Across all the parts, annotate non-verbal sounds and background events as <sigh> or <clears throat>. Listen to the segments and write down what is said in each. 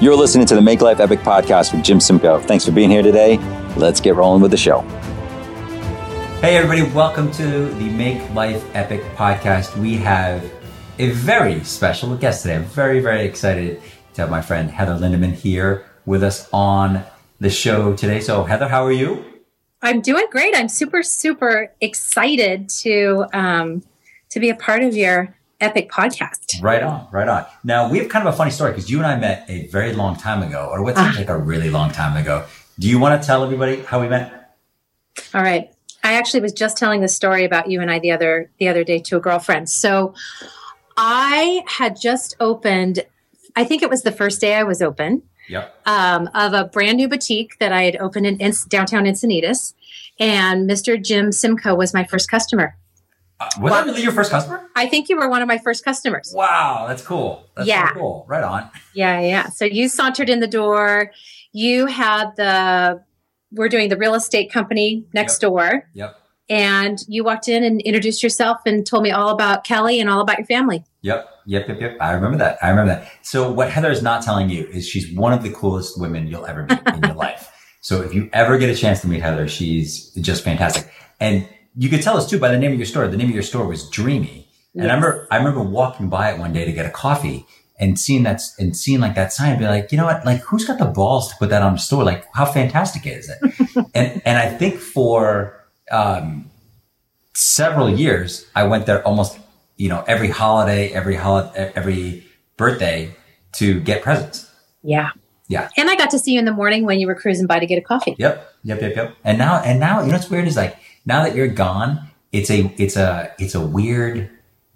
You're listening to the Make Life Epic podcast with Jim Simcoe. Thanks for being here today. Let's get rolling with the show. Hey, everybody, welcome to the Make Life Epic podcast. We have a very special guest today. I'm very, very excited to have my friend Heather Lindemenn here with us on the show today. So, Heather, how are you? I'm doing great. I'm super, super excited to um, to be a part of your epic podcast. Right on, right on. Now we have kind of a funny story because you and I met a very long time ago, or what seems uh, like a really long time ago. Do you want to tell everybody how we met? All right. I actually was just telling the story about you and I the other the other day to a girlfriend. So I had just opened. I think it was the first day I was open. Yep. Um, of a brand new boutique that I had opened in, in downtown Encinitas, and Mr. Jim Simcoe was my first customer. Uh, was well, that really your first customer? I think you were one of my first customers. Wow, that's cool. That's yeah. So cool. Right on. Yeah, yeah. So you sauntered in the door. You had the we're doing the real estate company next yep. door. Yep. And you walked in and introduced yourself and told me all about Kelly and all about your family. Yep. Yep. Yep. Yep. I remember that. I remember that. So what Heather is not telling you is she's one of the coolest women you'll ever meet in your <laughs> life. So if you ever get a chance to meet Heather, she's just fantastic. And you could tell us too by the name of your store. The name of your store was Dreamy. And yes. I remember, I remember walking by it one day to get a coffee and seeing that and seeing like that sign, be like, you know what? Like, who's got the balls to put that on the store? Like, how fantastic is it? <laughs> and and I think for um, several years, I went there almost, you know, every holiday, every holiday, every birthday to get presents. Yeah. Yeah. And I got to see you in the morning when you were cruising by to get a coffee. Yep. Yep. Yep. Yep. And now, and now, you know what's weird is like now that you're gone, it's a it's a it's a weird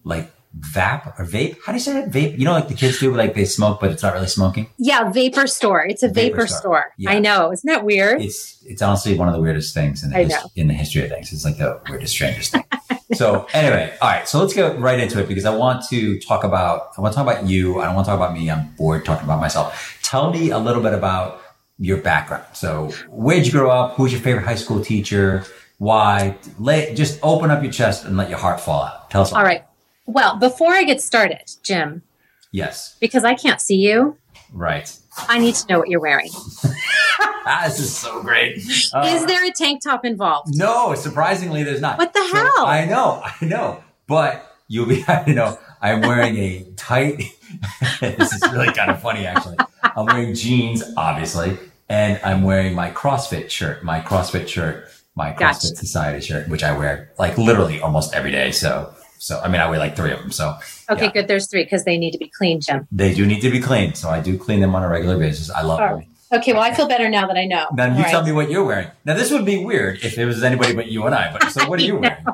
like vap or vape. How do you say that? Vape. You know, like the kids do, like they smoke, but it's not really smoking. Yeah, vapor store. It's a vapor, vapor store. store. Yeah. I know. Isn't that weird? It's it's honestly one of the weirdest things in the his, in the history of things. It's like the weirdest, strangest thing. <laughs> so anyway, all right. So let's get right into it because I want to talk about I want to talk about you. I don't want to talk about me. I'm bored talking about myself. Tell me a little bit about your background. So where did you grow up? Who's your favorite high school teacher? Why. Lay, just open up your chest and let your heart fall out. Tell us all. All right. Well, before I get started, Jim. Yes. Because I can't see you. Right. I need to know what you're wearing. <laughs> this is so great. Uh, is there a tank top involved? No, surprisingly, there's not. What the so, hell? I know, <laughs> I know. But you'll be, <laughs> you know, I'm wearing a tight, this is really kind of funny, actually. I'm wearing jeans, obviously, and I'm wearing my CrossFit shirt, my CrossFit shirt my CrossFit gotcha. Society shirt, which I wear like literally almost every day. So, so I mean, I wear like three of them. So, okay, yeah. good. There's three because they need to be clean, Jim. They do need to be clean. So I do clean them on a regular basis. I love them. Okay, well, I feel better now that I know. Now you tell me what you're wearing. Now this would be weird if it was anybody but you and I. But so what are you <laughs> wearing?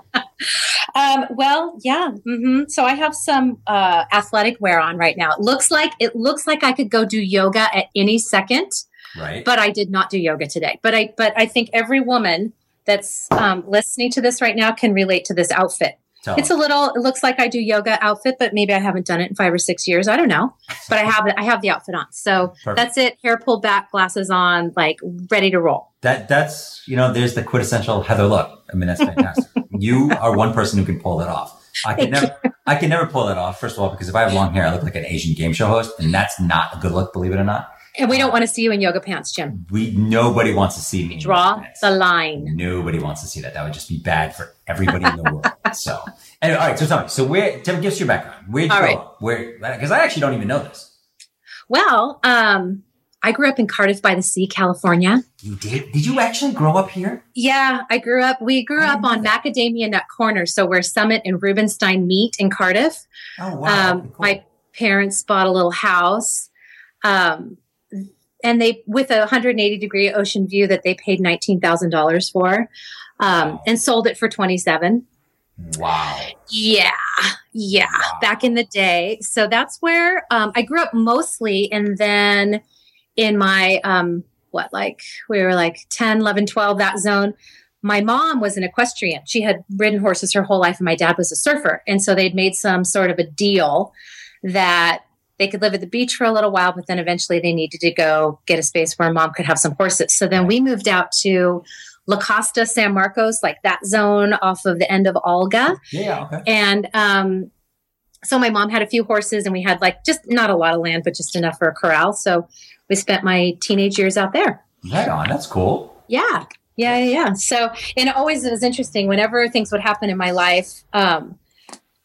um, well, yeah. Mm-hmm. So I have some uh, athletic wear on right now. It looks like it looks like I could go do yoga at any second. Right. But I did not do yoga today. But I but I think every woman that's um, listening to this right now can relate to this outfit. Tell it's a little. It looks like I do yoga outfit, but maybe I haven't done it in five or six years. I don't know, but I have I have the outfit on. So Perfect. that's it. Hair pulled back, glasses on, like ready to roll. That that's you know, there's the quintessential Heather look. I mean, that's fantastic. <laughs> you are one person who can pull that off. I can never, I can never pull that off. First of all, because if I have long hair, I look like an Asian game show host, and that's not a good look, believe it or not. And we don't want to see you in yoga pants, Jim. We nobody wants to see me. Draw the line. Nobody wants to see that. That would just be bad for everybody in the world. <laughs> So anyway, all right. So tell me. So where? Tell me, give us your background. Where did you all grow right. Where? Because I actually don't even know this. Well, um, I grew up in Cardiff by the Sea, California. You did? Did you actually grow up here? Yeah, I grew up. We grew up on that. Macadamia Nut Corner, so where Summit and Rubenstein meet in Cardiff. Oh wow! Um, cool. My parents bought a little house. Um, and they with a 180 degree ocean view that they paid $19,000 for um, wow. and sold it for 27. Wow. Yeah. Yeah. Wow. Back in the day. So that's where um, I grew up mostly. And then in my, um, what, like we were like 10, 11, 12, that zone. My mom was an equestrian. She had ridden horses her whole life, and my dad was a surfer. And so they'd made some sort of a deal that they could live at the beach for a little while, but then eventually they needed to go get a space where mom could have some horses. So then we moved out to La Costa, San Marcos, like that zone off of the end of Olga. Yeah. Okay. And um, so my mom had a few horses and we had like just not a lot of land, but just enough for a corral. So we spent my teenage years out there. Right on. That's cool. Yeah. Yeah. Yeah. So, and it always was interesting whenever things would happen in my life. Um,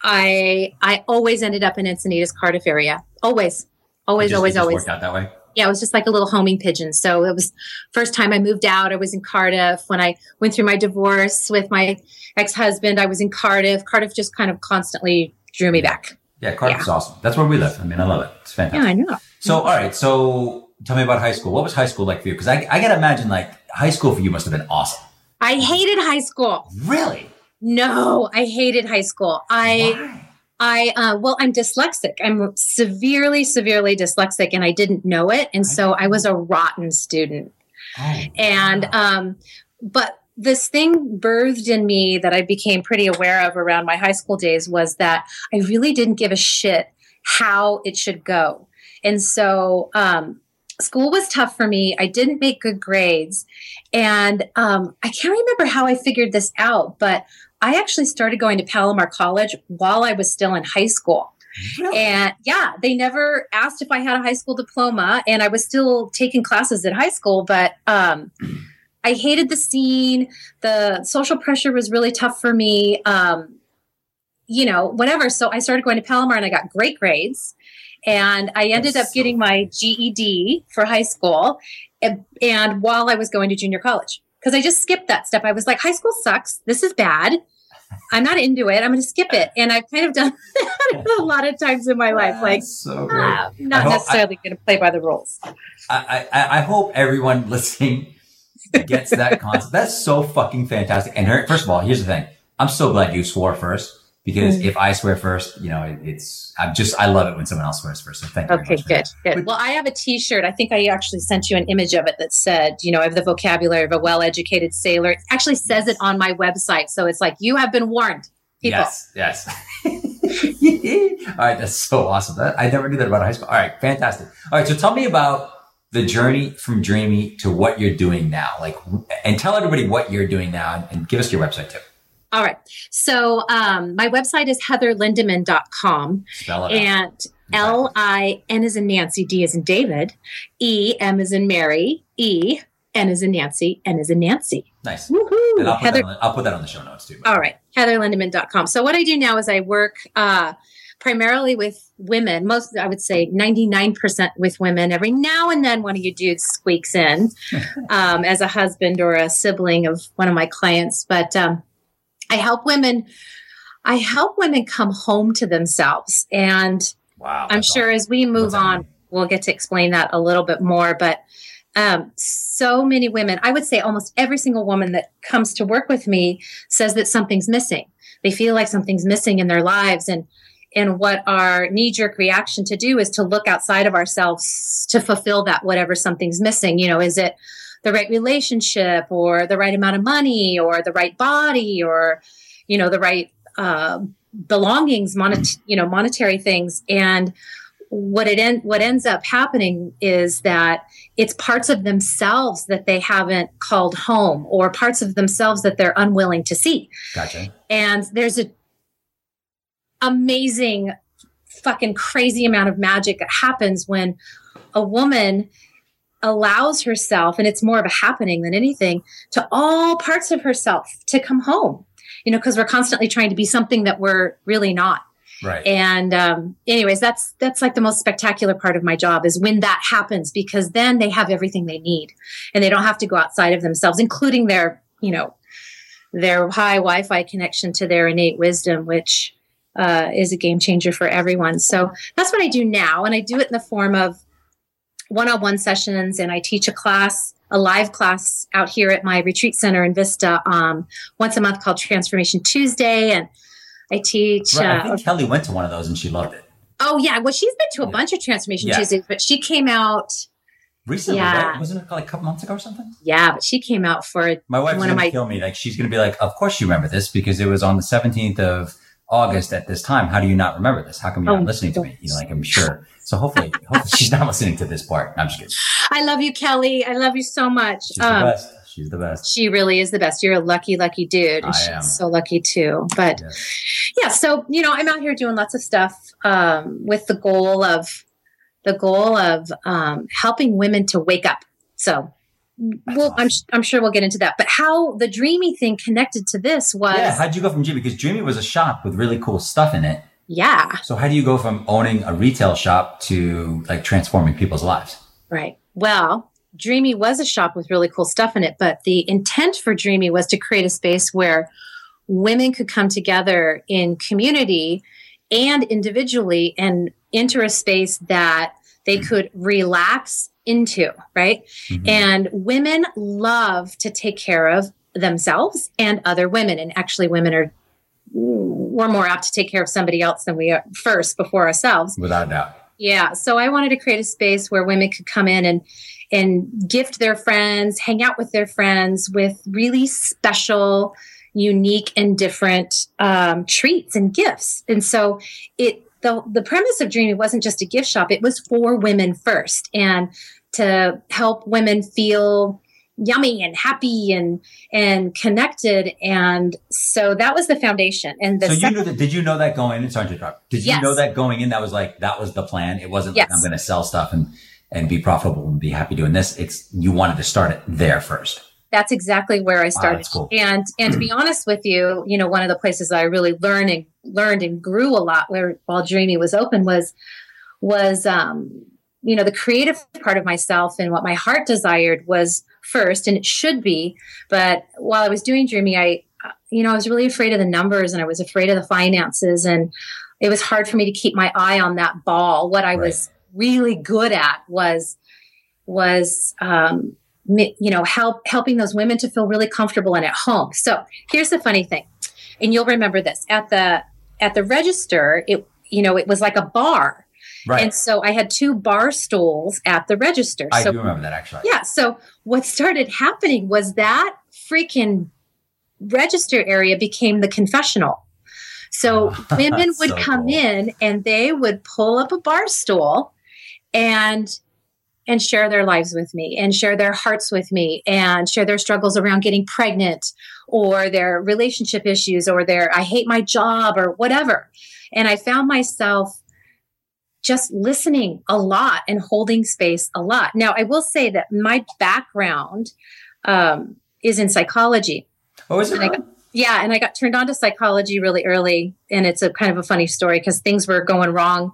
I, I always ended up in Encinitas, Cardiff area. Always, always, just, always, always. Worked out that way. Yeah, it was just like a little homing pigeon. So it was first time I moved out. I was in Cardiff when I went through my divorce with my ex-husband. I was in Cardiff. Cardiff just kind of constantly drew me back. Yeah, Cardiff's yeah. awesome. That's where we live. I mean, I love it. It's fantastic. Yeah, I know. So, all right. So, tell me about high school. What was high school like for you? Because I, I gotta imagine like high school for you must have been awesome. I hated high school. Really? No, I hated high school. I. Why? I uh, well, I'm dyslexic. I'm severely, severely dyslexic, and I didn't know it, and so I was a rotten student. Oh, and um, but this thing birthed in me that I became pretty aware of around my high school days was that I really didn't give a shit how it should go. And so um, school was tough for me. I didn't make good grades. And um, I can't remember how I figured this out, but I actually started going to Palomar College while I was still in high school. Really? And yeah, they never asked if I had a high school diploma, and I was still taking classes at high school, but um, I hated the scene. The social pressure was really tough for me. Um, you know, whatever. So I started going to Palomar and I got great grades. And I ended That's up getting my GED for high school and, and while I was going to junior college because I just skipped that step. I was like, high school sucks. This is bad. I'm not into it. I'm going to skip it. And I've kind of done <laughs> that a lot of times in my life. Like, so ah, not necessarily going to play by the rules. I, I, I hope everyone <laughs> listening gets that concept. That's so fucking fantastic. And her, first of all, here's the thing. I'm so glad you swore first because mm. if I swear first, you know, it, it's, I'm just, I love it when someone else swears first. So thank you. Okay, good, good. But, well, I have a t-shirt. I think I actually sent you an image of it that said, you know, I have the vocabulary of a well-educated sailor. It actually says it on my website. So it's like, you have been warned. People. Yes, yes. <laughs> All right, that's so awesome. That, I never knew that about high school. All right, fantastic. All right, so tell me about the journey from Dreamy to what you're doing now. Like, and tell everybody what you're doing now and give us your website too. All right. So um, my website is heatherlindemenn.com. Spell it and L I N is in Nancy, D is in David, E M is in Mary, E N is in Nancy, N is in Nancy. Nice. Woohoo. And I'll put, Heather, that on, I'll put that on the show notes too. All right. Heatherlindemenn.com. So what I do now is I work uh, primarily with women, most, I would say 99% with women. Every now and then one of you dudes squeaks in <laughs> um, as a husband or a sibling of one of my clients. But um, I help women. I help women come home to themselves. And wow, I'm sure awesome. as we move on, we'll get to explain that a little bit more. But um, so many women, I would say almost every single woman that comes to work with me says that something's missing. They feel like something's missing in their lives. And and what our knee jerk reaction to do is to look outside of ourselves to fulfill that whatever something's missing. You know, is it the right relationship or the right amount of money or the right body or, you know, the right uh, belongings, monet- you know, monetary things. And what it en- what ends up happening is that it's parts of themselves that they haven't called home or parts of themselves that they're unwilling to see. Gotcha. And there's a amazing, fucking crazy amount of magic that happens when a woman allows herself, and it's more of a happening than anything, to all parts of herself to come home. You know, because we're constantly trying to be something that we're really not. Right. And um, anyways, that's that's like the most spectacular part of my job is when that happens because then they have everything they need and they don't have to go outside of themselves, including their, you know, their high Wi-Fi connection to their innate wisdom, which uh, is a game changer for everyone. So that's what I do now. And I do it in the form of one on one sessions, and I teach a class, a live class out here at my retreat center in Vista um, once a month called Transformation Tuesday. And I teach. Right. I think uh, Kelly went to one of those and she loved it. Oh, yeah. Well, she's been to a yeah. bunch of Transformation yeah. Tuesdays, but she came out. Recently, yeah. Right? wasn't it like a couple months ago or something? Yeah, but she came out for my wife's one gonna of my kill me. Like she's gonna be like, "Of course you remember this because it was on the seventeenth of August at this time. How do you not remember this? How come you're oh, not listening to me? You know, like I'm sure. So hopefully, hopefully she's not listening to this part. I'm just kidding. I love you, Kelly. I love you so much. She's um, the best. She's the best. She really is the best. You're a lucky, lucky dude. I She's am. so lucky too. But Yes. yeah, so you know, I'm out here doing lots of stuff um, with the goal of the goal of um, helping women to wake up. So, well, I'm I'm sure we'll get into that. But how the dreamy thing connected to this was, Yeah. yeah, How'd you go from Dreamy? Because Dreamy was a shop with really cool stuff in it. So how do you go from owning a retail shop to like transforming people's lives? right. Well, Dreamy was a shop with really cool stuff in it, but the intent for Dreamy was to create a space where women could come together in community and individually and enter a space that they could relax into, right? Mhm. And women love to take care of themselves and other women. And actually, women are we're more apt to take care of somebody else than we are first before ourselves. Without doubt. Yeah. So I wanted to create a space where women could come in and and gift their friends, hang out with their friends with really special, unique, and different um, treats and gifts. And so it the the premise of Dreamy wasn't just a gift shop; it was for women first, and to help women feel yummy and happy and and connected and so that was the foundation and the so you second knew that? Did you know that going in? Sorry to interrupt. Did you Yes. know that going in? That was like that was the plan. It wasn't Yes. like I'm going to sell stuff and and be profitable and be happy doing this. It's you wanted to start it there first. that's exactly where I started. that's cool. And and to be <clears throat> honest with you, you know, one of the places I really learned and learned and grew a lot where while Dreamy was open was was um, you know, the creative part of myself and what my heart desired was first, and it should be. But while I was doing Dreamy, I you know, I was really afraid of the numbers and I was afraid of the finances and it was hard for me to keep my eye on that ball. What I Right. was really good at was was um, you know help helping those women to feel really comfortable and at home so here's the funny thing and you'll remember this at the at the register it you know it was like a bar Right. and so i had two bar stools at the register I so do remember that actually. yeah so what started happening was that freaking register area became the confessional so <laughs> women would So come cool. in and they would pull up a bar stool and and share their lives with me and share their hearts with me and share their struggles around getting pregnant or their relationship issues or their I hate my job or whatever. And I found myself just listening a lot and holding space a lot. Now, I will say that my background um, is in psychology. Oh, is it? And got- Yeah, and I got turned on to psychology really early, and it's a kind of a funny story because things were going wrong,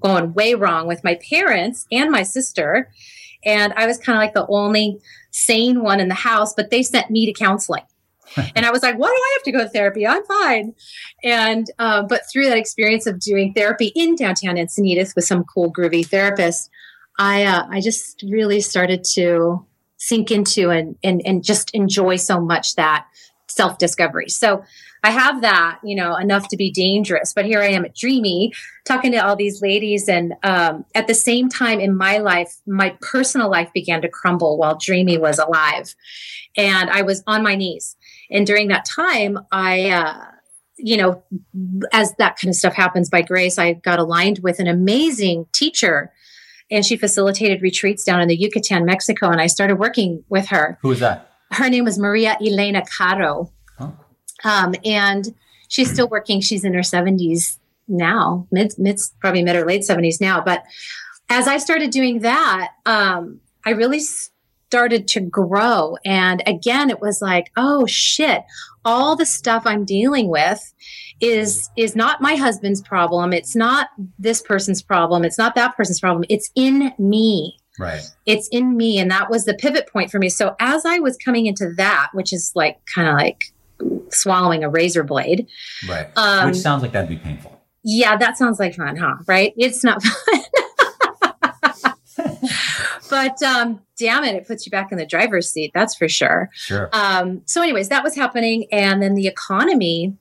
going way wrong with my parents and my sister, and I was kind of like the only sane one in the house, but they sent me to counseling. <laughs> and I was like, "Why do I have to go to therapy? I'm fine." And uh, but through that experience of doing therapy in downtown Encinitas with some cool, groovy therapists, I uh, I just really started to sink into and and and just enjoy so much that self discovery. So I have that, you know, enough to be dangerous. But here I am at Dreamy talking to all these ladies. And um, at the same time in my life, my personal life began to crumble while Dreamy was alive. And I was on my knees. And during that time, I, uh, you know, as that kind of stuff happens by grace, I got aligned with an amazing teacher. And she facilitated retreats down in the Yucatan, Mexico. And I started working with her Who was that? her name was Maria Elena Caro. Um, and she's still working. She's in her 70s now, mid, mid, probably mid or late 70s now. But as I started doing that, um, I really started to grow. And again, it was like, oh shit, all the stuff I'm dealing with is is not my husband's problem. It's not this person's problem. It's not that person's problem. It's in me Right. it's in me and that was the pivot point for me so as i was coming into that which is like kind of like swallowing a razor blade Right. um Which sounds like that'd be painful. yeah that sounds like fun huh right it's not fun <laughs> but um damn it it puts you back in the driver's seat that's for sure Sure. um so anyways that was happening and then the economy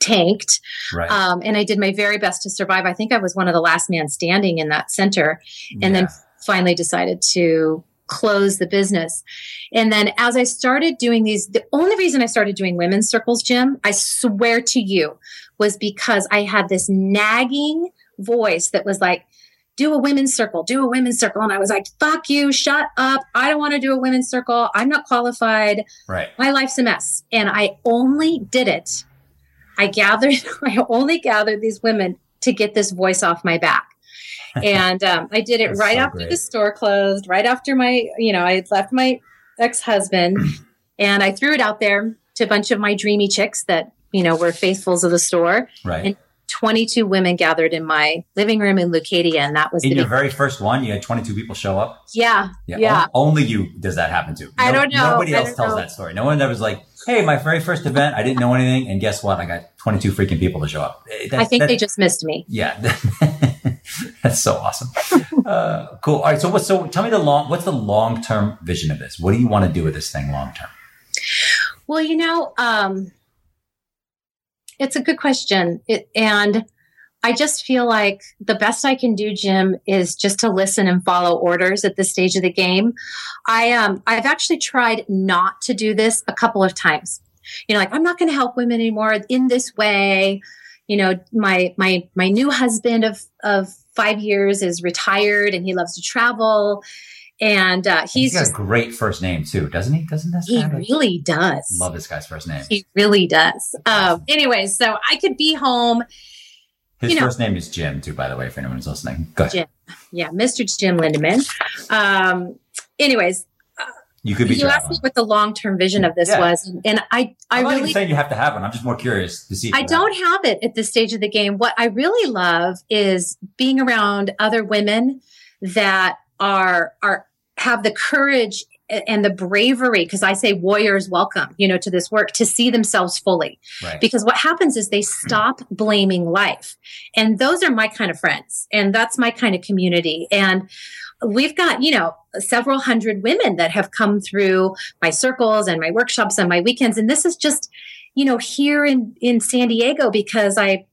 tanked right. um and i did my very best to survive i think i was one of the last man standing in that center and then finally decided to close the business. And then as I started doing these, the only reason I started doing women's circles, Jim, I swear to you, was because I had this nagging voice that was like, do a women's circle, do a women's circle. And I was like, fuck you, shut up. I don't want to do a women's circle. I'm not qualified. Right. My life's a mess. And I only did it. I gathered, <laughs> I only gathered these women to get this voice off my back. And um, I did it right so after great. the store closed, right after my, you know, I had left my ex husband and I threw it out there to a bunch of my dreamy chicks that, you know, were faithfuls of the store. Right. And 22 women gathered in my living room in Leucadia. And that was in your very first one. You had 22 people show up. Yeah. Yeah. yeah. Only you does that happen to. No, I don't know. Nobody else tells know. that story. No one ever was like, Hey, my very first event, I didn't know anything. And guess what? I got 22 freaking people to show up. Eh, that's, I think they just missed me. Yeah. <laughs> <laughs> that's so awesome. Uh, cool. All right. So what, so tell me the long, what's the long-term vision of this? What do you want to do with this thing long-term? Well, you know, um, it's a good question. It, and I just feel like the best I can do, Jim, is just to listen and follow orders at this stage of the game. I um I've actually tried not to do this a couple of times. You know, like I'm not going to help women anymore in this way. You know, my my my new husband of of five years is retired and he loves to travel and uh, he's, he's got just, a great first name too, doesn't he? Doesn't that? He really does. Love this guy's first name. He really does. Um, anyways, so I could be home. His you first know, name is Jim too, by the way, if anyone's listening. Go ahead. Jim. Yeah, Mr. Jim Lindemenn. Um, anyways, you could be. You asked me what the long term vision of this yeah. was, and I, I I'm really not saying you have to have one. I'm just more curious to see. I don't have it at this stage of the game. What I really love is being around other women that are are have the courage and the bravery because i say warriors welcome you know to this work to see themselves fully right. because what happens is they stop blaming life and those are my kind of friends and that's my kind of community and we've got you know several hundred women that have come through my circles and my workshops and my weekends and this is just you know here in in san diego because i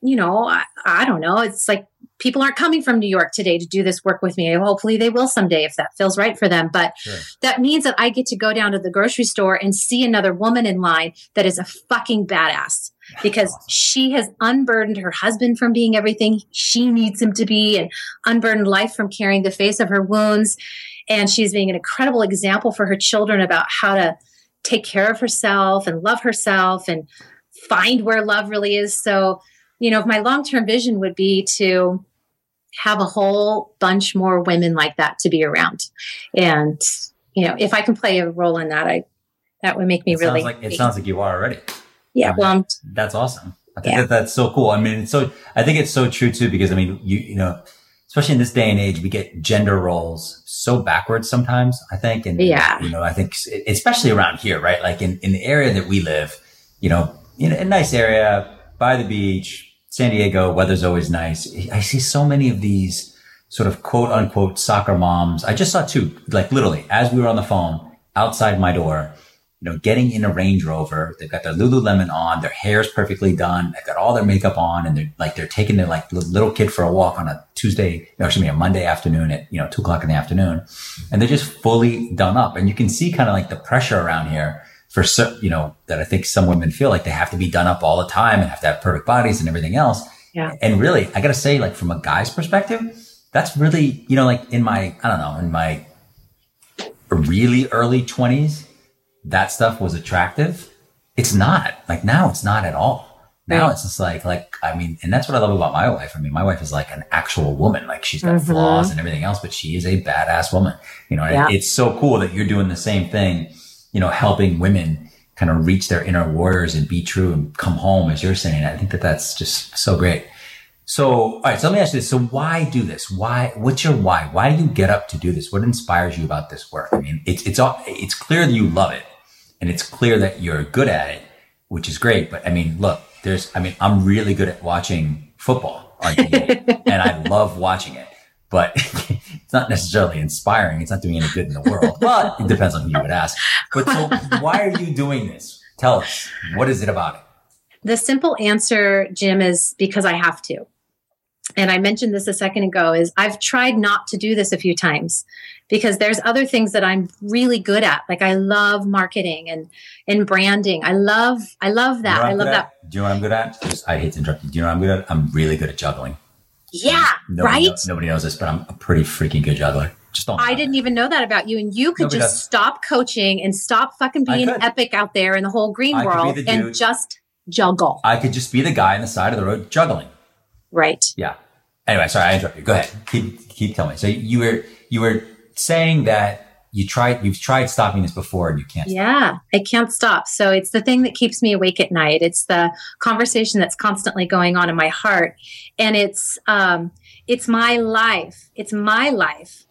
you know I, I don't know it's like people aren't coming from New York today to do this work with me. Hopefully they will someday if that feels right for them. But sure. that means that I get to go down to the grocery store and see another woman in line that is a fucking badass because she has unburdened her husband from being everything she needs him to be and unburdened life from carrying the face of her wounds. And she's being an incredible example for her children about how to take care of herself and love herself and find where love really is. So, you know, my long term vision would be to have a whole bunch more women like that to be around. And, you know, if I can play a role in that, I, that would make me it really. Sounds like, it sounds like you are already. Yeah. Mean, well, that's awesome. I think yeah. that that's so cool. I mean, so I think it's so true too, because I mean, you, you know, especially in this day and age, we get gender roles so backwards sometimes, I think. And, yeah. you know, I think especially around here, right? Like in, in the area that we live, you know, in a nice area by the beach, San Diego, weather's always nice. I see so many of these sort of quote unquote soccer moms. I just saw two, like literally as we were on the phone outside my door, you know, getting in a Range Rover. They've got their Lululemon on, their hair's perfectly done. They've got all their makeup on and they're like, they're taking their like little kid for a walk on a Tuesday, no, excuse me, a Monday afternoon at, you know, two o'clock in the afternoon. And they're just fully done up. And you can see kind of like the pressure around here for you know that I think some women feel like they have to be done up all the time and have to have perfect bodies and everything else. Yeah. And really, I got to say, like from a guy's perspective, that's really you know like in my I don't know in my really early twenties, that stuff was attractive. It's not like now. It's not at all. Now it's just like like I mean, and that's what I love about my wife. I mean, my wife is like an actual woman. Like she's got mm-hmm. flaws and everything else, but she is a badass woman. You know, yeah. it's so cool that you're doing the same thing you know, helping women kind of reach their inner warriors and be true and come home, as you're saying. I think that that's just so great. So, all right. So let me ask you this. So why do this? Why, what's your why? Why do you get up to do this? What inspires you about this work? I mean, it's, it's all, it's clear that you love it and it's clear that you're good at it, which is great. But I mean, look, there's, I mean, I'm really good at watching football on TV <laughs> and I love watching it but <laughs> it's not necessarily inspiring. It's not doing any good in the world. But it depends on who you would ask. But so why are you doing this? Tell us. What is it about it? The simple answer, Jim, is because I have to. And I mentioned this a second ago is I've tried not to do this a few times because there's other things that I'm really good at. Like I love marketing and and branding. I love I love that. You know I love that. Do you know what I'm good at? Just, I hate to interrupt you. Do you know what I'm good at? I'm really good at juggling. Yeah, Nobody right. nobody knows this, but I'm a pretty freaking good juggler. Just don't. I didn't even know that about you, and you could Nobody just does. stop coaching and stop fucking being epic out there in the whole green I world the and just juggle. I could just be the guy on the side of the road juggling. Right. Yeah. Anyway, sorry, I interrupted you. Go ahead. Keep keep telling me. So you were you were saying that you tried you've tried stopping this before and you can't. Yeah, I can't stop. So it's the thing that keeps me awake at night. It's the conversation that's constantly going on in my heart, and it's um, it's my life. It's my life.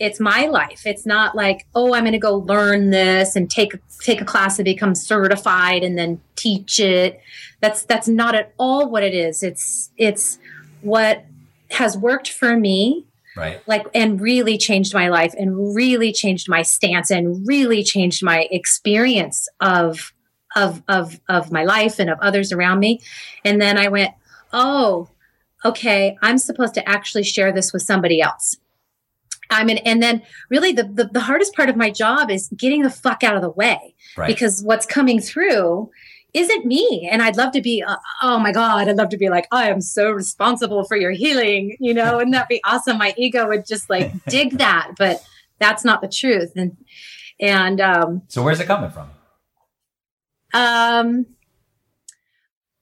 It's my life. It's not like oh, I'm going to go learn this and take take a class and become certified and then teach it. That's that's not at all what it is. It's it's what has worked for me Right. like and really changed my life and really changed my stance and really changed my experience of of of of my life and of others around me and then i went oh okay i'm supposed to actually share this with somebody else i mean and then really the, the the hardest part of my job is getting the fuck out of the way Right. because what's coming through isn't me and i'd love to be uh, oh my god i'd love to be like i am so responsible for your healing you know wouldn't that be awesome my ego would just like <laughs> dig that but that's not the truth and and um so where's it coming from? um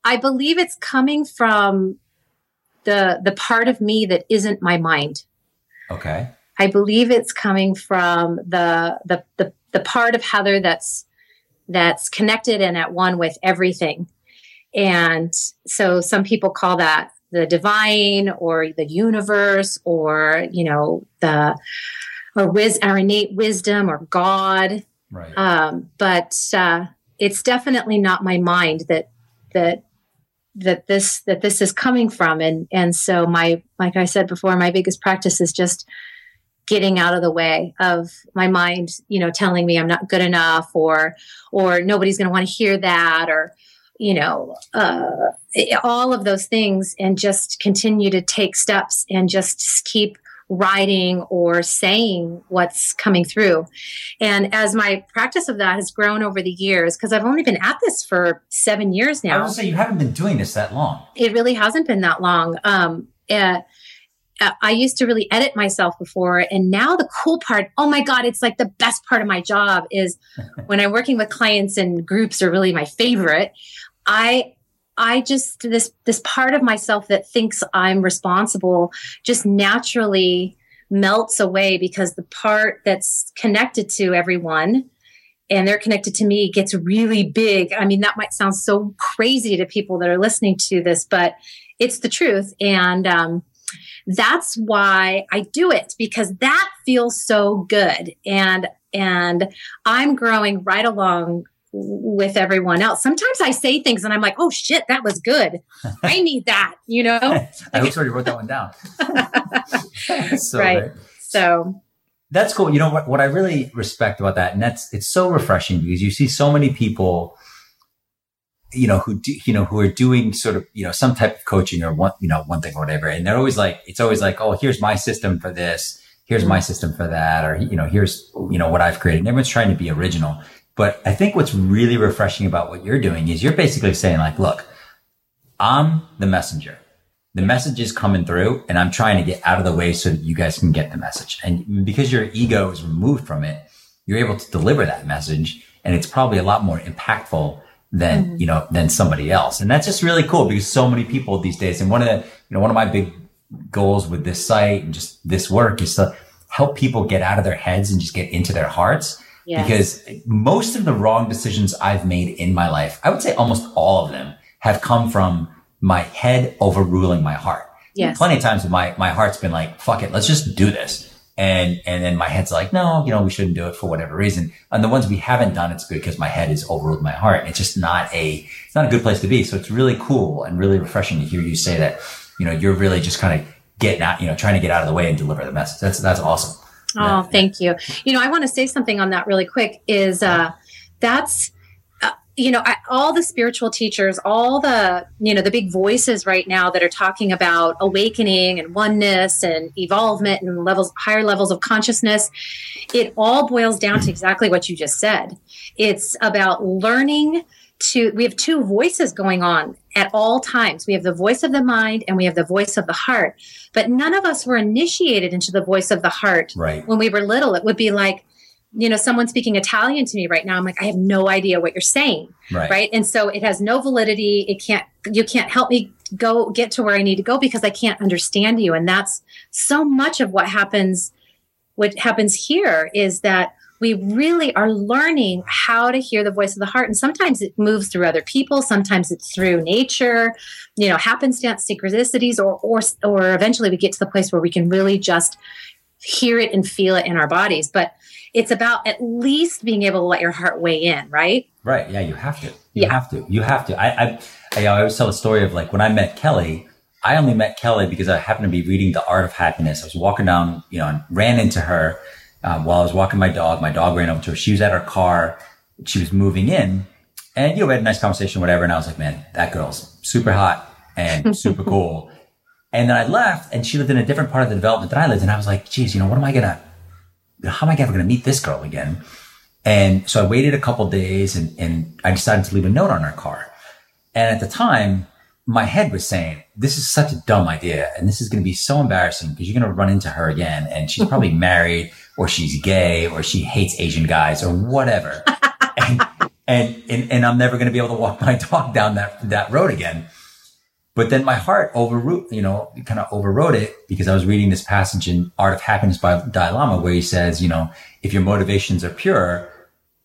i believe it's coming from the the part of me that isn't my mind Okay. I believe it's coming from the the the, the part of Heather that's that's connected and at one with everything. And so some people call that the divine or the universe or you know the or wiz our innate wisdom or God. Right. Um, but uh, it's definitely not my mind that that that this that this is coming from and and so my like i said before my biggest practice is just getting out of the way of my mind you know telling me i'm not good enough or or nobody's going to want to hear that or you know uh, all of those things and just continue to take steps and just keep writing or saying what's coming through and as my practice of that has grown over the years because i've only been at this for seven years now I gonna say you haven't been doing this that long. it really hasn't been that long. Um, uh, I used to really edit myself before, and now the cool part, oh my God, it's like the best part of my job is <laughs> when I'm working with clients and groups are really my favorite. I I just this this part of myself that thinks I'm responsible just naturally melts away because the part that's connected to everyone and they're connected to me gets really big. I mean, that might sound so crazy to people that are listening to this, but it's the truth. And um, that's why I do it because that feels so good. And and I'm growing right along with everyone else. Sometimes I say things and I'm like, oh shit, that was good. I <laughs> need that, you know? I <laughs> hope somebody wrote that one down. <laughs> so Right. great. So That's cool. You know what, what I really respect about that, and that's it's so refreshing because you see so many people, you know, who do you know who are doing sort of you know some type of coaching or one you know one thing or whatever, and they're always like it's always like oh here's my system for this, here's my mm. system for that, or you know here's you know what I've created. And everyone's trying to be original, but I think what's really refreshing about what you're doing is you're basically saying like, look, I'm the messenger the message is coming through and I'm trying to get out of the way so that you guys can get the message. And because your ego is removed from it, you're able to deliver that message and it's probably a lot more impactful than, mm-hmm. you know, than somebody else. And that's just really cool because so many people these days, and one of the, you know, one of my big goals with this site and just this work is to help people get out of their heads and just get into their hearts. Yes. Because most of the wrong decisions I've made in my life, I would say almost all of them have come from my head overruling my heart. Yes. Plenty of times my, my heart's been like, fuck it, let's just do this. And, and then my head's like, no, you know, we shouldn't do it for whatever reason. And the ones we haven't done, it's good because my head has overruled my heart. It's just not a, it's not a good place to be. So it's really cool and really refreshing to hear you say that, you know, you're really just kind of getting out, you know, trying to get out of the way and deliver the message. That's, that's awesome. Oh, thank you. You know, I want to say something on that really quick. Is uh, that's you know I, all the spiritual teachers, all the you know the big voices right now that are talking about awakening and oneness and evolvement and levels higher levels of consciousness. It all boils down to exactly what you just said. It's about learning to we have two voices going on at all times we have the voice of the mind and we have the voice of the heart but none of us were initiated into the voice of the heart right when we were little it would be like you know someone speaking italian to me right now i'm like i have no idea what you're saying right, right? and so it has no validity it can't you can't help me go get to where i need to go because i can't understand you and that's so much of what happens what happens here is that we really are learning how to hear the voice of the heart. And sometimes it moves through other people, sometimes it's through nature, you know, happenstance, synchronicities, or or or eventually we get to the place where we can really just hear it and feel it in our bodies. But it's about at least being able to let your heart weigh in, right? Right. Yeah, you have to. You Yeah. have to. You have to. I, I I always tell the story of like when I met Kelly. I only met Kelly because I happened to be reading The Art of Happiness. I was walking down, you know, and ran into her um, while I was walking my dog. My dog ran over to her. She was at her car. She was moving in, and you know, we had a nice conversation, whatever. And I was like, man, that girl's super hot and super <laughs> cool. And then I left, and she lived in a different part of the development that I lived in. I was like, geez, you know, what am I gonna? How am I ever gonna meet this girl again? And so I waited a couple days and, and I decided to leave a note on her car. And at the time, my head was saying, this is such a dumb idea. And this is going to be so embarrassing because you're going to run into her again. And she's <laughs> probably married or she's gay or she hates Asian guys or whatever. <laughs> and, and, and, and I'm never going to be able to walk my <laughs> dog down that, that road again. But then my heart overrode, you know, kind of overrode it because I was reading this passage in Art of Happiness by Dalai Lama where he says, you know, if your motivations are pure,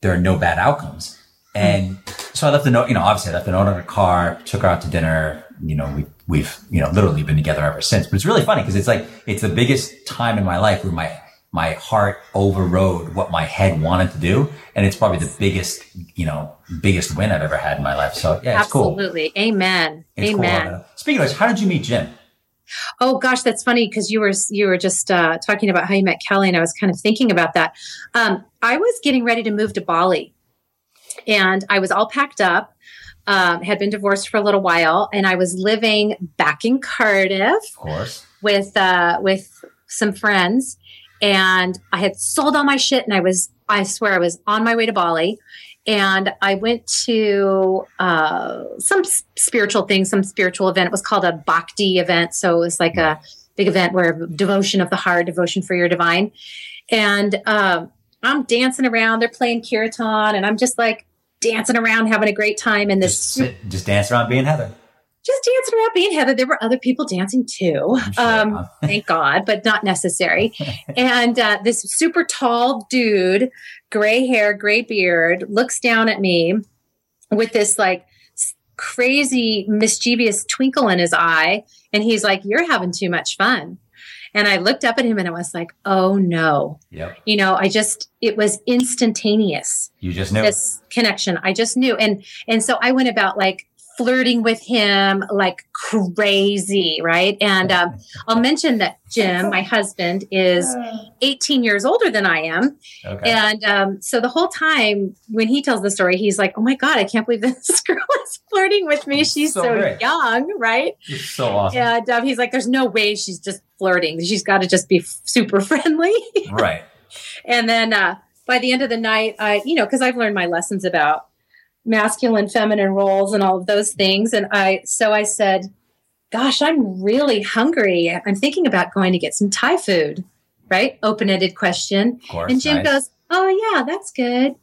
there are no bad outcomes. And so I left the note, you know, obviously I left the note on her car, took her out to dinner. You know, we, we've, you know, literally been together ever since. But it's really funny because it's like, it's the biggest time in my life where my, my heart overrode what my head wanted to do. And it's probably the biggest, you know, biggest win I've ever had in my life. So yeah, it's cool. Absolutely. Amen. It's cool. Amen. Speaking of which, how did you meet Jim? Oh gosh, that's funny because you were you were just uh, talking about how you met Kelly, and I was kind of thinking about that. Um, I was getting ready to move to Bali, and I was all packed up. Um, had been divorced for a little while, and I was living back in Cardiff Of course. with uh, with some friends, and I had sold all my shit, and I was I swear I was on my way to Bali, and I went to uh, some spiritual thing, some spiritual event. It was called a Bhakti event, so it was like a big event where devotion of the heart, devotion for your divine, and um, I'm dancing around. They're playing kirtan, and I'm just like dancing around, having a great time. And this Just, just dance around being Heather. Just dancing around being Heather. There were other people dancing too. Sure. Um, thank God, but not necessary. <laughs> and uh, this super tall dude, gray hair, gray beard, looks down at me with this like crazy, mischievous twinkle in his eye. And he's like, You're having too much fun. And I looked up at him and I was like, Oh no. Yep. You know, I just, it was instantaneous You just knew. this connection. I just knew. And and so I went about like flirting with him like crazy, right? And um, I'll mention that Jim, my husband, is 18 years older than I am. Okay. And um, so the whole time when he tells the story, he's like, "Oh my god, I can't believe this <laughs> girl is flirting with me. She's So so, young, right?" It's so awesome. And um, he's like, "There's no way she's just flirting. She's got to just be f- super <laughs> friendly." Right. And then uh, by the end of the night, I, you know, because I've learned my lessons about masculine, feminine roles and all of those things. And I, so I said, gosh, I'm really hungry. I'm thinking about going to get some Thai food, right? Open ended question. Of course. And Jim nice. goes, oh, yeah, that's good.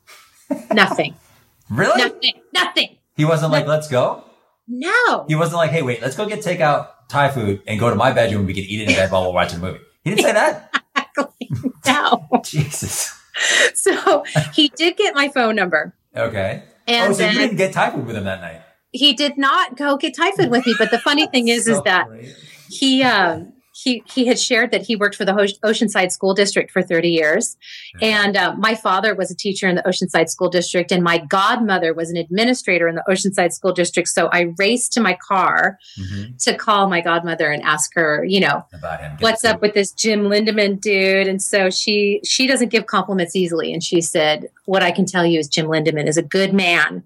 <laughs> Nothing. Really? Nothing. Nothing. He wasn't like, let's go. No. He wasn't like, hey, wait, let's go get takeout Thai food and go to my bedroom. And we can eat it in bed while we're watching a movie. He didn't say that. <laughs> no. <laughs> Jesus. So he did get my phone number. Okay. And oh, so you didn't get food with him that night. he did not go get food with me. But the funny thing is, is <laughs> that great. he um he he had shared that he worked for the Oceanside School District for 30 years, and uh, my father was a teacher in the Oceanside School District, and my godmother was an administrator in the Oceanside School District. So I raced to my car Mhm. to call my godmother and ask her, you know, about what's up with this Jim Lindemenn dude? And so she she doesn't give compliments easily, and she said, "What I can tell you is Jim Lindemenn is a good man."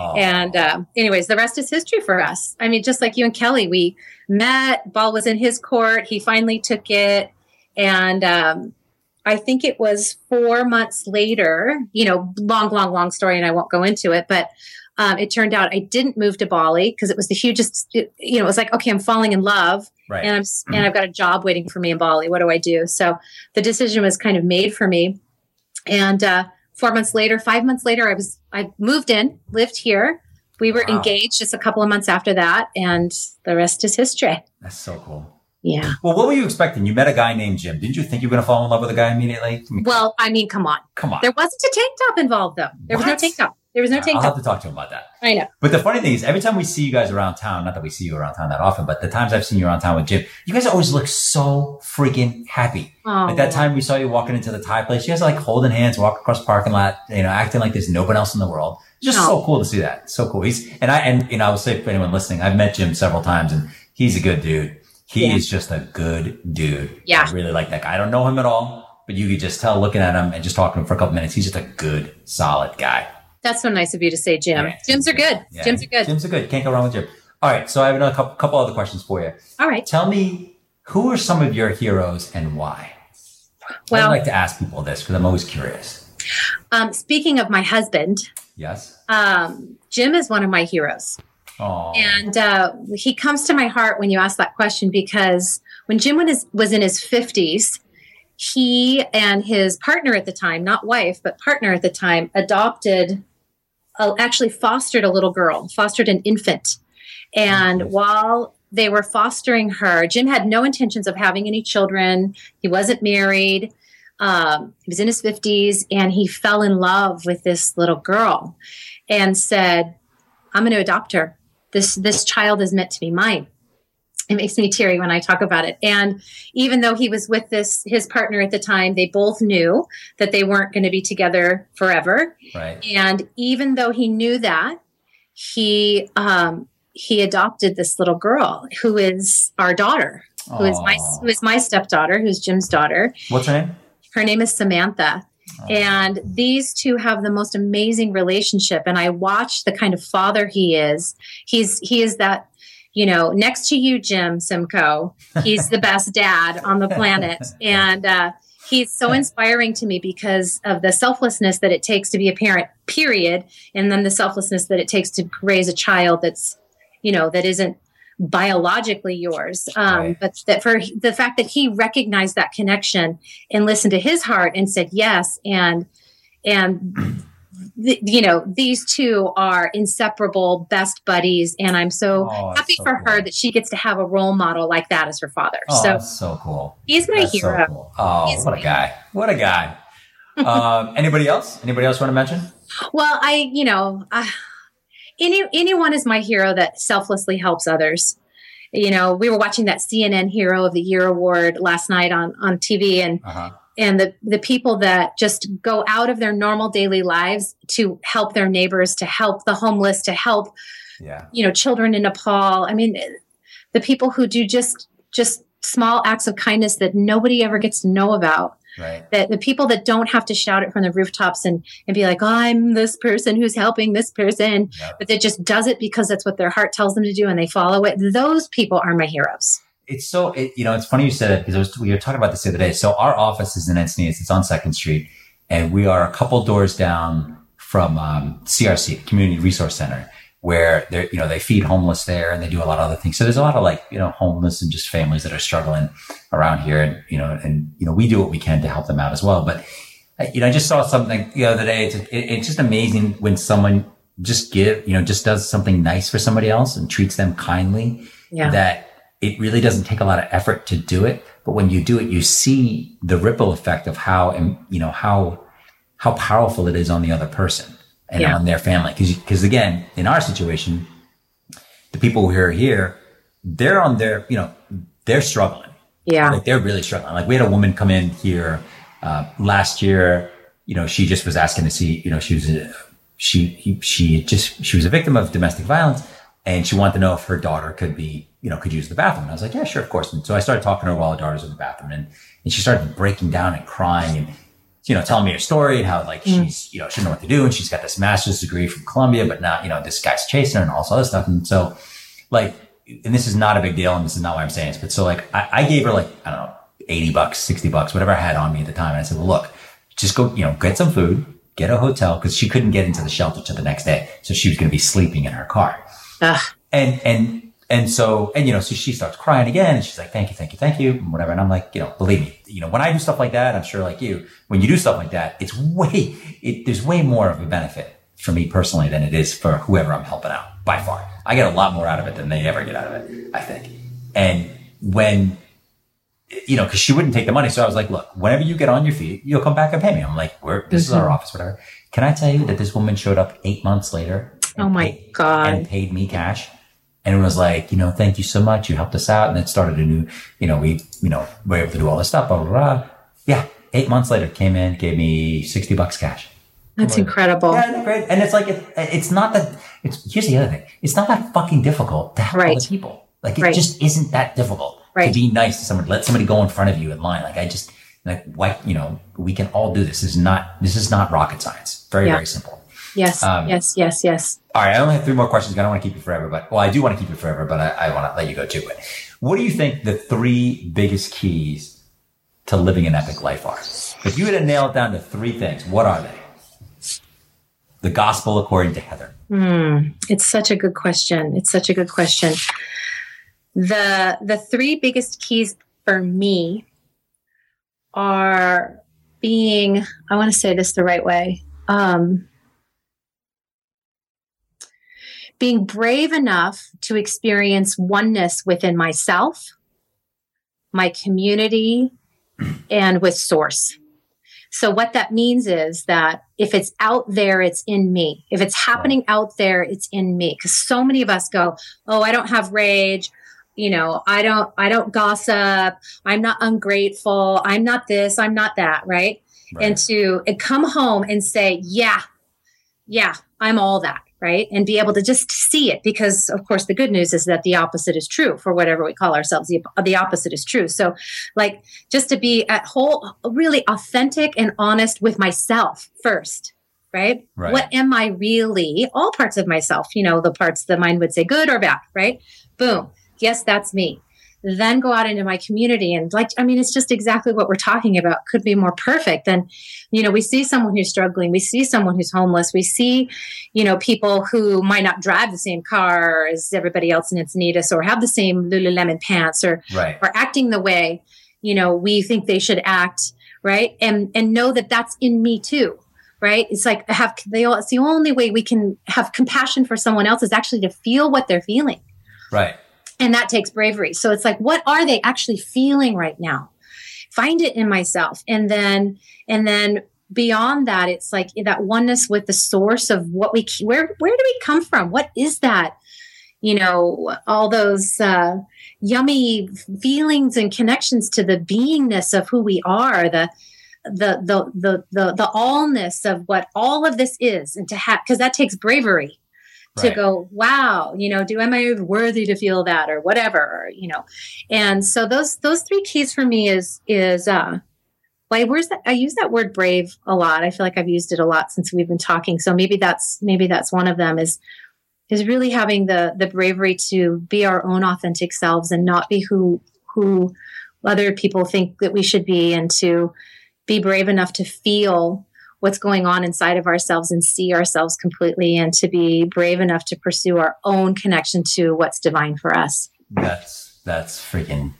Oh. And uh, anyways, the rest is history for us. I mean, just like you and Kelly, we met. Ball was in his court. He finally took it, and um, I think it was four months later. You know, long, long, long story, and I won't go into it. But um, it turned out I didn't move to Bali because it was the hugest. You know, it was like, okay, I'm falling in love, Right. and I'm s and I've got a job waiting for me in Bali. What do I do? So the decision was kind of made for me. And uh, four months later, five months later, I was I moved in, lived here. We were Wow. engaged just a couple of months after that, and the rest is history. That's so cool. Yeah. Well, what were you expecting? You met a guy named Jim. Didn't you think you were going to fall in love with a guy immediately? Well, I mean, come on. come on. There wasn't a tank top involved, though. There was no tank top. There was no tank I'll top. have to talk to him about that. I know. But the funny thing is, every time we see you guys around town, not that we see you around town that often, but the times I've seen you around town with Jim, you guys always look so freaking happy. Oh, Like that time we saw you walking into the Thai place, you guys are like holding hands, walk across the parking lot, you know, acting like there's nobody else in the world. It's just No. so cool to see that. So cool. He's, and I, and, you know, I will say for anyone listening, I've met Jim several times and he's a good dude. He Yeah. is just a good dude. Yeah. I really like that guy. I don't know him at all, but you could just tell looking at him and just talking to him for a couple minutes. He's just a good, solid guy. That's so nice of you to say, Jim. Yeah. Jims are good. Yeah. Jims are good. Jims are good. Can't go wrong with Jim. All right. So I have another couple, couple other questions for you. All right. Tell me, who are some of your heroes and why? Well- I like to ask people this because I'm always curious. Um, speaking of my husband, Yes. um, Jim is one of my heroes. Oh, And uh, he comes to my heart when you ask that question because when Jim was, was in his 50s, he and his partner at the time, not wife, but partner at the time, adopted, uh, actually fostered a little girl, fostered an infant. And while they were fostering her, Jim had no intentions of having any children. He wasn't married. Um, he was in his 50s and he fell in love with this little girl and said, I'm going to adopt her. This, this child is meant to be mine. It makes me teary when I talk about it. And even though he was with this, his partner at the time, they both knew that they weren't going to be together forever. right. And even though he knew that, he um, he adopted this little girl who is our daughter, who is my who is my stepdaughter, who's Jim's daughter. What's her name? Her name is Samantha. And these two have the most amazing relationship. And I watch the kind of father he is. He's he is that, you know, next to you, Jim Simcoe. He's the best dad on the planet. <laughs> And uh, he's so inspiring to me because of the selflessness that it takes to be a parent, period. And then the selflessness that it takes to raise a child that's, you know, that isn't biologically yours um, Right. but that for the fact that he recognized that connection and listened to his heart and said yes and and th- you know these two are inseparable best buddies and i'm so Oh, happy so for her that she gets to have a role model like that as her father Oh, so so cool. he's my That's so hero cool. Oh, He's what a guy. What a guy. um, <laughs> anybody else? Anybody else want to mention? well i you know uh, any anyone is my hero that selflessly helps others you know we were watching that cnn hero of the year award last night on on tv and Uh-huh. And the the people that just go out of their normal daily lives to help their neighbors to help the homeless to help Yeah. you know children in nepal i mean the people who do just just small acts of kindness that nobody ever gets to know about Right. that the people that don't have to shout it from the rooftops and and be like i'm this person who's helping this person Yep. but that just does it because that's what their heart tells them to do and they follow it those people are my heroes It's so, it, you know, it's funny you said it because we were talking about this the other day. So our office is in Encinitas. It's on Second Street and we are a couple doors down from, um, CRC, Community Resource Center, where they're, you know, they feed homeless there and they do a lot of other things. So there's a lot of like, you know, homeless and just families that are struggling around here. And, you know, and, you know, we do what we can to help them out as well. But, you know, I just saw something the other day. It's, it, it's just amazing when someone just give, you know, just does something nice for somebody else and treats them kindly yeah that it really doesn't take a lot of effort to do it. But when you do it, you see the ripple effect of how, and you know, how, how powerful it is on the other person and Yeah. on their family. Cause, cause again, in our situation, the people who are here, they're on their, you know, they're struggling. yeah Like they're really struggling. Like we had a woman come in here, uh, last year, you know, she just was asking to see, you know, she was, a, she, she just, she was a victim of domestic violence and she wanted to know if her daughter could be, you know, could use the bathroom. And I was like, yeah, sure, of course. And so I started talking to her while her daughter's in the bathroom and, and she started breaking down and crying and, you know, telling me her story and how like mm. she's, you know, she didn't know what to do. And she's got this master's degree from Columbia, but not, you know, this guy's chasing her and all this other stuff. And so like, and this is not a big deal. And this is not why I'm saying this, but so like, I, I gave her like, I don't know, 80 bucks, 60 bucks, whatever I had on me at the time. And I said, well, look, just go, you know, get some food, get a hotel because she couldn't get into the shelter till the next day. So she was going to be sleeping in her car. Ugh. And, and, and so, and you know, so she starts crying again and she's like, thank you, thank you, thank you, and whatever. And I'm like, you know, believe me, you know, when I do stuff like that, I'm sure like you, when you do stuff like that, it's way, it, there's way more of a benefit for me personally than it is for whoever I'm helping out by far. I get a lot more out of it than they ever get out of it, I think. And when, you know, cause she wouldn't take the money. So I was like, look, whenever you get on your feet, you'll come back and pay me. I'm like, we're, this is our Mm-hmm. office, whatever. Can I tell you that this woman showed up eight months later? Oh and Oh my paid- God. And paid me cash. And it was like, you know, thank you so much. You helped us out. And it started a new, you know, we, you know, were able to do all this stuff, blah, blah, blah. Yeah. Eight months later, came in, gave me 60 bucks cash. That's incredible. Yeah, great? And it's like, it, it's not that, it's, here's the other thing. It's not that fucking difficult to help Right. other people. Like, it Right. just isn't that difficult Right. to be nice to someone. let somebody go in front of you in line. Like, I just, like, why, you know, we can all do this. This is not, this is not rocket science. Very, Yeah. very simple. Yes, Um, yes, yes, yes. All right. I only have three more questions. I don't want to keep you forever, but, well, I do want to keep you forever, but I, I want to let you go too. But what do you think the three biggest keys to living an epic life are? If you had to nail it down to three things, what are they? The gospel according to Heather. It's such a good question. It's such a good question. The the three biggest keys for me are being I want to say this the right way. Um being brave enough to experience oneness within myself, my community, and with source. So what that means is that if it's out there, it's in me. If it's happening out there, it's in me. Because so many of us go, "Oh, I don't have rage. You know, I don't. I don't gossip. I'm not ungrateful. I'm not this. I'm not that." Right? And to and come home and say, "Yeah, yeah, I'm all that." Right? And be able to just see it because, of course, the good news is that the opposite is true for whatever we call ourselves. The, the opposite is true. So, like, just to be at whole, really authentic and honest with myself first, right? Right. What am I really? All parts of myself, you know, the parts the mind would say good or bad, right? Boom. Yes, that's me. Then go out into my community and like, I mean, it's just exactly what we're talking about. Could be more perfect. And, you know, we see someone who's struggling. We see someone who's homeless. We see, you know, people who might not drive the same car as everybody else in its Encinitas or have the same Lululemon pants or Right. are acting the way you know we think they should act right and and know that that's in me too right it's like have they all, it's the only way we can have compassion for someone else is actually to feel what they're feeling Right. And that takes bravery. So it's like what are they actually feeling right now? Find it in myself. And then and then beyond that it's like that oneness with the source of what we where where do we come from? What is that? You know all those uh yummy feelings and connections to the beingness of who we are the the the the the, the allness of what all of this is and to have because that takes bravery to go wow you know do am i worthy to feel that or whatever or, you know. And so those those three keys for me is is uh like where's that i use that word brave a lot. I feel like i've used it a lot since we've been talking. So maybe that's maybe that's one of them is is really having the the bravery to be our own authentic selves and not be who who other people think that we should be and to be brave enough to feel what's going on inside of ourselves and see ourselves completely and to be brave enough to pursue our own connection to what's divine for us. That's that's freaking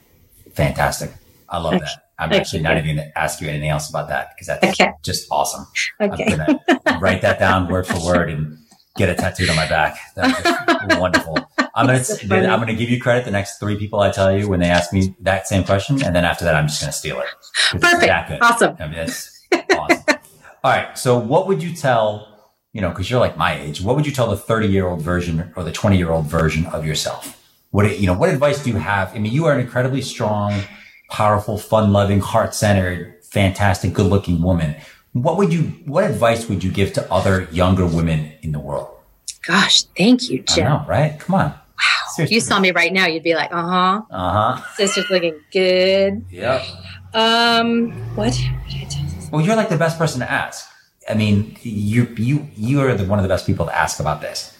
fantastic. I love Okay. that. I'm Okay. actually not even going to ask you anything else about that because that's Okay. just awesome. Okay. I'm gonna write that down word for word and get it tattooed on my back. That's wonderful. I'm gonna so. I'm gonna give you credit. The next three people I tell you when they ask me that same question, and then after that, I'm just gonna steal it. Perfect. Awesome. I mean, awesome. All right. So, what would you tell? You know, because you're like my age. What would you tell the 30 year old version or the 20 year old version of yourself? What you know? What advice do you have? I mean, you are an incredibly strong, powerful, fun loving, heart centered, fantastic, good looking woman. What would you? What advice would you give to other younger women in the world? Gosh, thank you, I Jim. know, right? Come on. Wow. If Seriously. you saw me right now, you'd be like, uh huh. Uh huh. Sister's looking good. Yep. Um, what? did I tell you? Well, you're like the best person to ask. I mean, you you you are the, one of the best people to ask about this.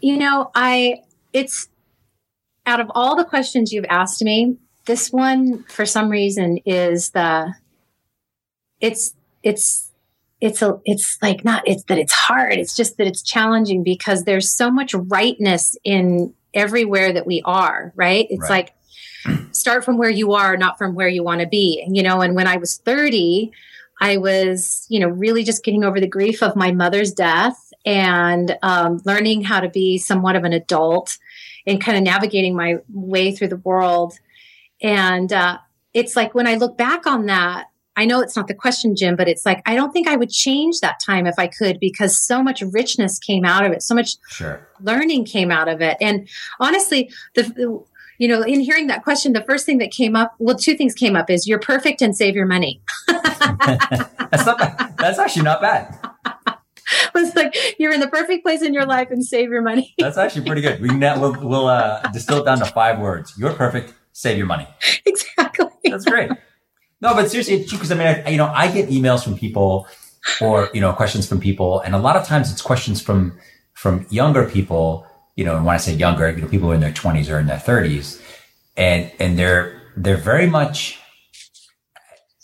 You know, I, it's out of all the questions you've asked me, this one, for some reason, is the, it's, it's it's a it's like not it's that it's hard it's just that it's challenging because there's so much rightness in everywhere that we are right it's right. like start from where you are not from where you want to be you know and when i was 30 i was you know really just getting over the grief of my mother's death and um, learning how to be somewhat of an adult and kind of navigating my way through the world and uh, it's like when i look back on that I know it's not the question, Jim, but it's like, I don't think I would change that time if I could because so much richness came out of it. So much sure. learning came out of it. And honestly, the, the, you know, in hearing that question, the first thing that came up, well, two things came up is you're perfect and save your money. <laughs> that's not bad. That's actually not bad. <laughs> It's like you're in the perfect place in your life and save your money. That's actually pretty good. We can, we'll, we'll uh, distill it down to five words. You're perfect. Save your money. <laughs> Exactly. That's great. No, but seriously, it's true because I mean, I, you know, I get emails from people or, you know, questions from people. And a lot of times it's questions from, from younger people, you know, and when I say younger, you know, people are in their twenties or in their thirties and, and they're, they're very much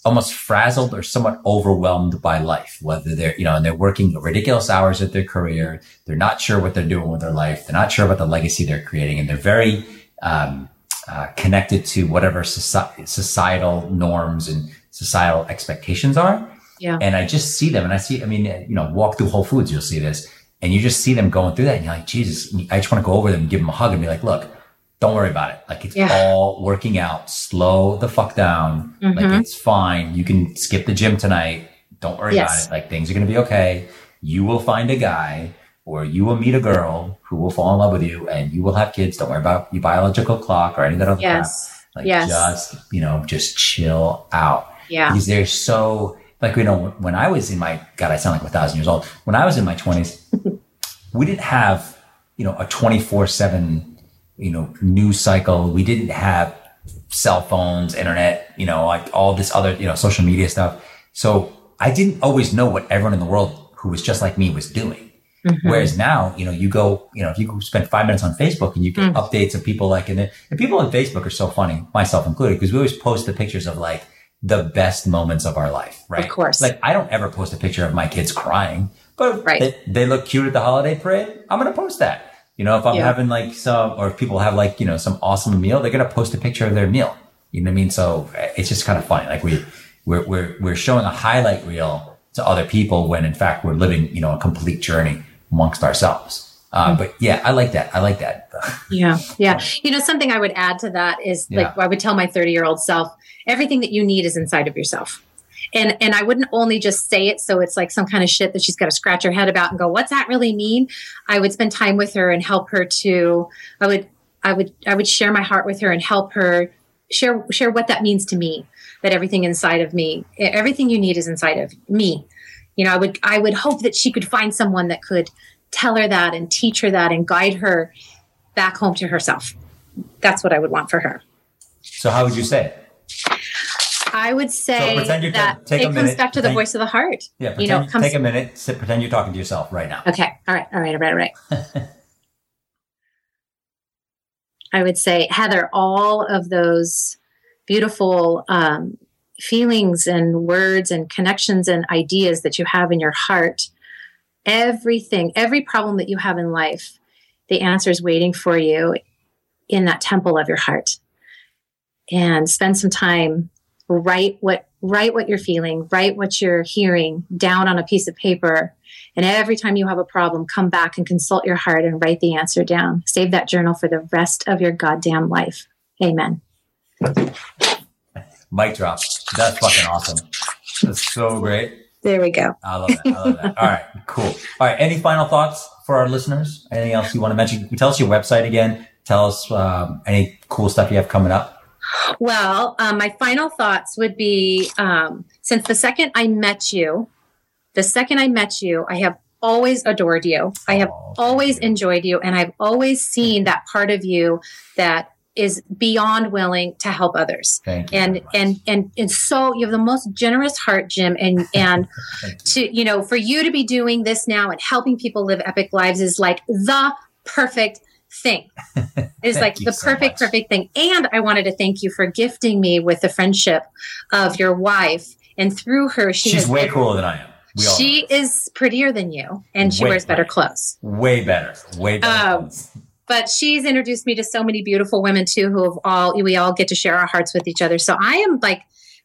almost frazzled or somewhat overwhelmed by life, whether they're, you know, and they're working ridiculous hours at their career. They're not sure what they're doing with their life. They're not sure about the legacy they're creating. And they're very, um, uh, connected to whatever soci- societal norms and societal expectations are. Yeah. And I just see them and I see, I mean, you know, walk through Whole Foods, you'll see this and you just see them going through that and you're like, Jesus, I just want to go over them and give them a hug and be like, look, don't worry about it. Like it's yeah. all working out. Slow the fuck down. Mm-hmm. Like it's fine. You can skip the gym tonight. Don't worry yes. about it. Like things are going to be okay. You will find a guy or you will meet a girl who will fall in love with you and you will have kids. Don't worry about your biological clock or any of that other yes. crap. Like yes. just, you know, just chill out. Yeah. Because they're so, like, you know, when I was in my, God, I sound like a thousand years old. When I was in my twenties, we didn't have, you know, a 24 seven, you know, news cycle. We didn't have cell phones, internet, you know, like all this other, you know, social media stuff. So I didn't always know what everyone in the world who was just like me was doing. Mm-hmm. Whereas now, you know, you go, you know, if you spend five minutes on Facebook and you get mm. updates of people like, and, and people on Facebook are so funny, myself included, because we always post the pictures of like the best moments of our life, right? Of course. Like I don't ever post a picture of my kids crying, but right. they, they look cute at the holiday parade. I'm going to post that. You know, if I'm yeah. having like some, or if people have like, you know, some awesome meal, they're going to post a picture of their meal. You know what I mean? So eh, it's just kind of funny. Like we, we're, we're, we're showing a highlight reel to other people when in fact we're living, you know, a complete journey amongst ourselves. Uh, hmm. but yeah, I like that. I like that. <laughs> yeah. Yeah. You know, something I would add to that is yeah. like I would tell my 30 year old self, everything that you need is inside of yourself. And, and I wouldn't only just say it so it's like some kind of shit that she's got to scratch her head about and go, what's that really mean? I would spend time with her and help her to, I would, I would, I would share my heart with her and help her share, share what that means to me, that everything inside of me, everything you need is inside of me. You know i would i would hope that she could find someone that could tell her that and teach her that and guide her back home to herself. That's what i would want for her. So how would you say I would say so that take it comes back to the voice of the heart. Yeah, pretend, you know, comes, take a minute, sit, pretend you're talking to yourself right now. Okay, all right, all right, all right, all right. I would say, Heather, all of those beautiful um, feelings and words and connections and ideas that you have in your heart, everything, every problem that you have in life, the answer is waiting for you in that temple of your heart. And spend some time, write what write what you're feeling, write what you're hearing down on a piece of paper. And every time you have a problem, come back and consult your heart and write the answer down. Save that journal for the rest of your goddamn life. Amen. Mic drop. That's fucking awesome. That's so great. There we go. I love that. I love that. All right, cool. All right, any final thoughts for our listeners? Anything else you want to mention? Tell us your website again. Tell us um, any cool stuff you have coming up. Well, um, my final thoughts would be um, since the second I met you, the second I met you, I have always adored you. I have oh, always enjoyed you, and I've always seen that part of you that is beyond willing to help others. Thank you and and and and so you have the most generous heart, Jim, and <laughs> and to you know for you to be doing this now and helping people live epic lives is like the perfect thing. <laughs> It's like the so perfect much. perfect thing. And I wanted to thank you for gifting me with the friendship of your wife And through her, she She's way been- cooler than I am. She know. is prettier than you, and she Way wears better better. clothes. way better. Way better. Um, But she's introduced me to so many beautiful women too, who have all we all get to share our hearts with each other. So I am like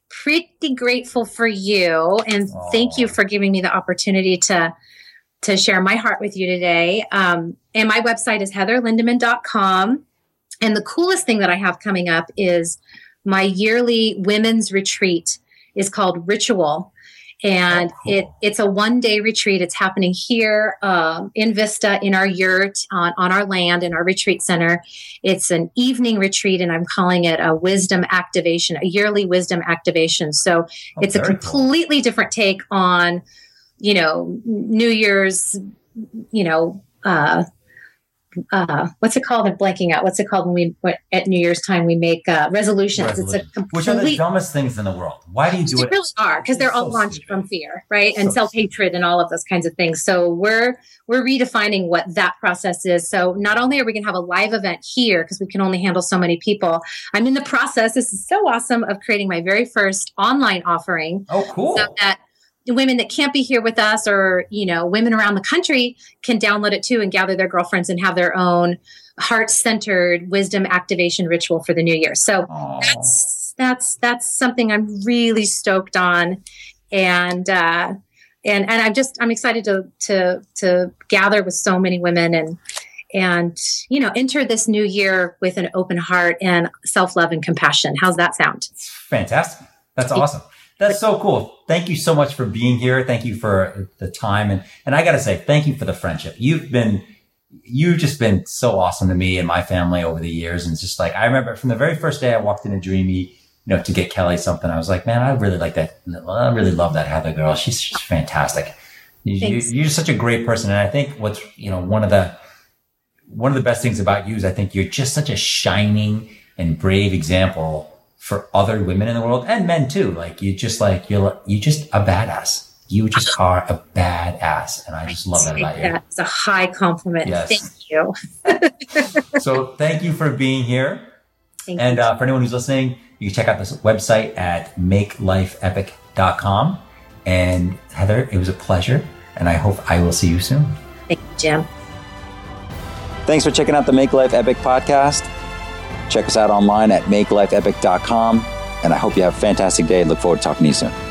pretty grateful for you, and thank you for giving me the opportunity to to share my heart with you today. Um, and my website is heatherlindemenn.com. And the coolest thing that I have coming up is my yearly women's retreat is called Ritual. And Oh, cool. it it's a one day retreat. It's happening here um, in Vista in our yurt on, on our land in our retreat center. It's an evening retreat, and I'm calling it a wisdom activation, a yearly wisdom activation. So Oh, it's a very cool. completely different take on, you know, New Year's, you know, uh, uh, what's it called? I'm blanking out. What's it called when we what, at New Year's time we make uh, resolutions? Resolution. It's a Which are the dumbest things in the world. Why do you do They it? really are because they're It's all so launched stupid. from fear, right? And So self hatred and all of those kinds of things. So we're we're redefining what that process is. So not only are we going to have a live event here because we can only handle so many people, I'm in the process. This is so awesome of creating my very first online offering Oh, cool. so that women that can't be here with us or you know women around the country can download it too and gather their girlfriends and have their own heart-centered wisdom activation ritual for the new year so Aw. that's that's that's something i'm really stoked on and uh and and i'm just i'm excited to to to gather with so many women and and you know enter this new year with an open heart and self-love and compassion how's that sound fantastic. That's awesome. That's so cool. Thank you so much for being here. Thank you for the time. And, and I got to say, thank you for the friendship. You've been, you've just been so awesome to me and my family over the years. And it's just like, I remember from the very first day I walked into Dreamy, you know, to get Kelly something, I was like, man, I really like that. I really love that Heather girl. She's, she's fantastic. You, you're such a great person. And I think what's, you know, one of the, one of the best things about you is I think you're just such a shining and brave example for other women in the world and men too. Like you just like you're you just a badass. You just are a badass, and I just love that about you. That's a high compliment. Yes. Thank you. <laughs> So thank you for being here. Thank And uh, for anyone who's listening, you can check out this website at makelifeepic.com. And Heather, it was a pleasure, and I hope I will see you soon. Thank you, Jim. Thanks for checking out the Make Life Epic podcast. Check us out online at makelifeepic.com. And I hope you have a fantastic day. Look forward to talking to you soon.